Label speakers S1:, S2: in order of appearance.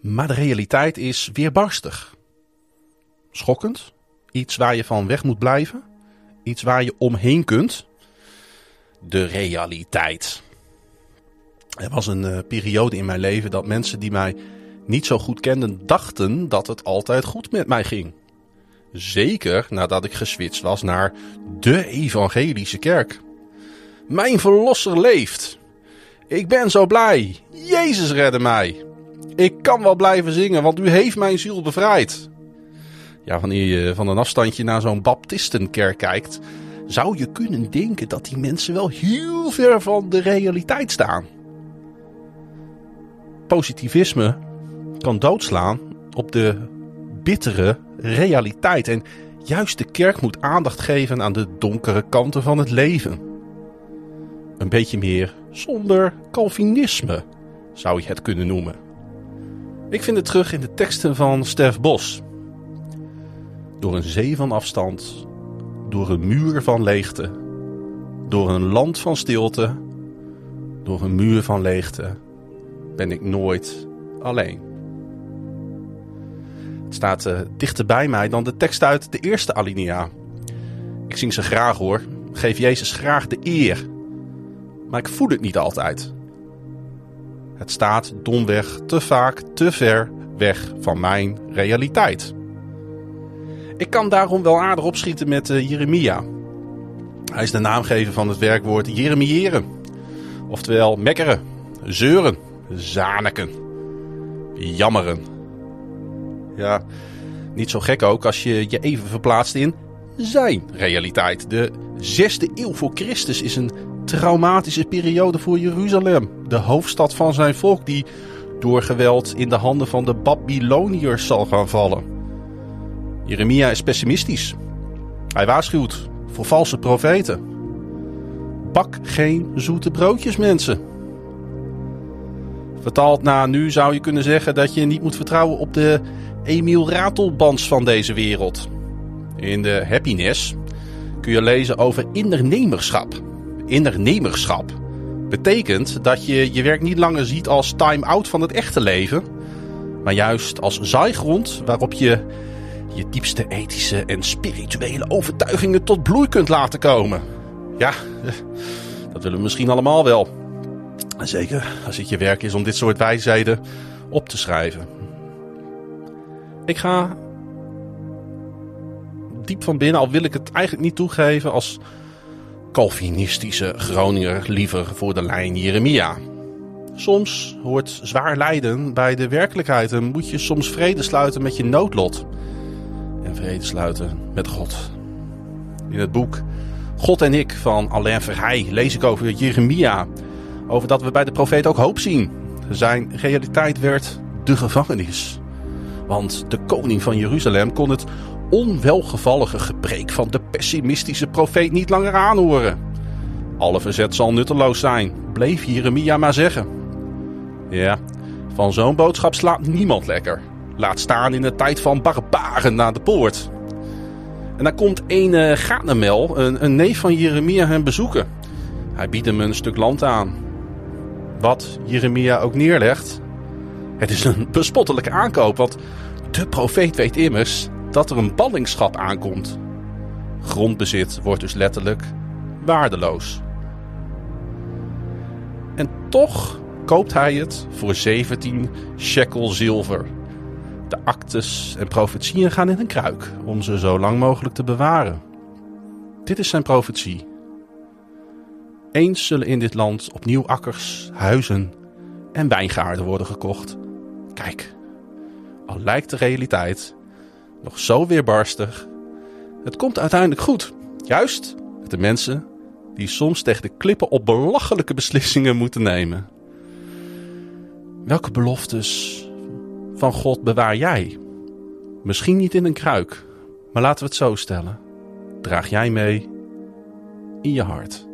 S1: Maar de realiteit is weerbarstig. Schokkend. Iets waar je van weg moet blijven. Iets waar je omheen kunt. De realiteit. Er was een uh, periode in mijn leven dat mensen die mij niet zo goed kenden dachten dat het altijd goed met mij ging. Zeker nadat ik geswitcht was naar de evangelische kerk. Mijn verlosser leeft. Ik ben zo blij. Jezus redde mij. Ik kan wel blijven zingen, want u heeft mijn ziel bevrijd. Ja, wanneer je van een afstandje naar zo'n baptistenkerk kijkt, zou je kunnen denken dat die mensen wel heel ver van de realiteit staan. Positivisme kan doodslaan op de bittere realiteit. En juist de kerk moet aandacht geven aan de donkere kanten van het leven. Een beetje meer zonder Calvinisme zou je het kunnen noemen. Ik vind het terug in de teksten van Stef Bos. Door een zee van afstand, door een muur van leegte, door een land van stilte, door een muur van leegte, ben ik nooit alleen. Het staat uh, dichter bij mij dan de tekst uit de eerste alinea. Ik zing ze graag hoor, geef Jezus graag de eer. Maar ik voel het niet altijd. Het staat domweg te vaak te ver weg van mijn realiteit. Ik kan daarom wel aardig opschieten met uh, Jeremia. Hij is de naamgever van het werkwoord jeremiëren. Oftewel mekkeren, zeuren, zaniken, jammeren. Ja, niet zo gek ook als je je even verplaatst in zijn realiteit. De zesde eeuw voor Christus is een traumatische periode voor Jeruzalem. De hoofdstad van zijn volk die door geweld in de handen van de Babyloniërs zal gaan vallen. Jeremia is pessimistisch. Hij waarschuwt voor valse profeten. Bak geen zoete broodjes, mensen. Vertaald naar nu zou je kunnen zeggen dat je niet moet vertrouwen op de Emiel Ratelbans van deze wereld. In de Happiness kun je lezen over ondernemerschap. Ondernemerschap betekent dat je je werk niet langer ziet als time-out van het echte leven, maar juist als zaaigrond waarop je je diepste ethische en spirituele overtuigingen tot bloei kunt laten komen. Ja, dat willen we misschien allemaal wel. Zeker als het je werk is om dit soort wijsheden op te schrijven. Ik ga diep van binnen, al wil ik het eigenlijk niet toegeven, als Calvinistische Groninger liever voor de lijn Jeremia. Soms hoort zwaar lijden bij de werkelijkheid en moet je soms vrede sluiten met je noodlot. En vrede sluiten met God. In het boek God en ik van Alain Verheij lees ik over Jeremia. Over dat we bij de profeet ook hoop zien. Zijn realiteit werd de gevangenis. Want de koning van Jeruzalem kon het onwelgevallige gepreek van de pessimistische profeet niet langer aanhoren. Alle verzet zal nutteloos zijn, bleef Jeremia maar zeggen. Ja, van zo'n boodschap slaat niemand lekker. Laat staan in de tijd van barbaren naar de poort. En dan komt een uh, een, een neef van Jeremia, hem bezoeken. Hij biedt hem een stuk land aan. Wat Jeremia ook neerlegt, het is een bespottelijke aankoop, want de profeet weet immers dat er een ballingschap aankomt. Grondbezit wordt dus letterlijk waardeloos. En toch koopt hij het voor 17 shekel zilver. De actes en profetieën gaan in een kruik om ze zo lang mogelijk te bewaren. Dit is zijn profetie. Eens zullen in dit land opnieuw akkers, huizen en wijngaarden worden gekocht. Kijk, al lijkt de realiteit nog zo weerbarstig. Het komt uiteindelijk goed. Juist met de mensen die soms tegen de klippen op belachelijke beslissingen moeten nemen. Welke beloftes van God bewaar jij? Misschien niet in een kruik, maar laten we het zo stellen. Draag jij mee in je hart.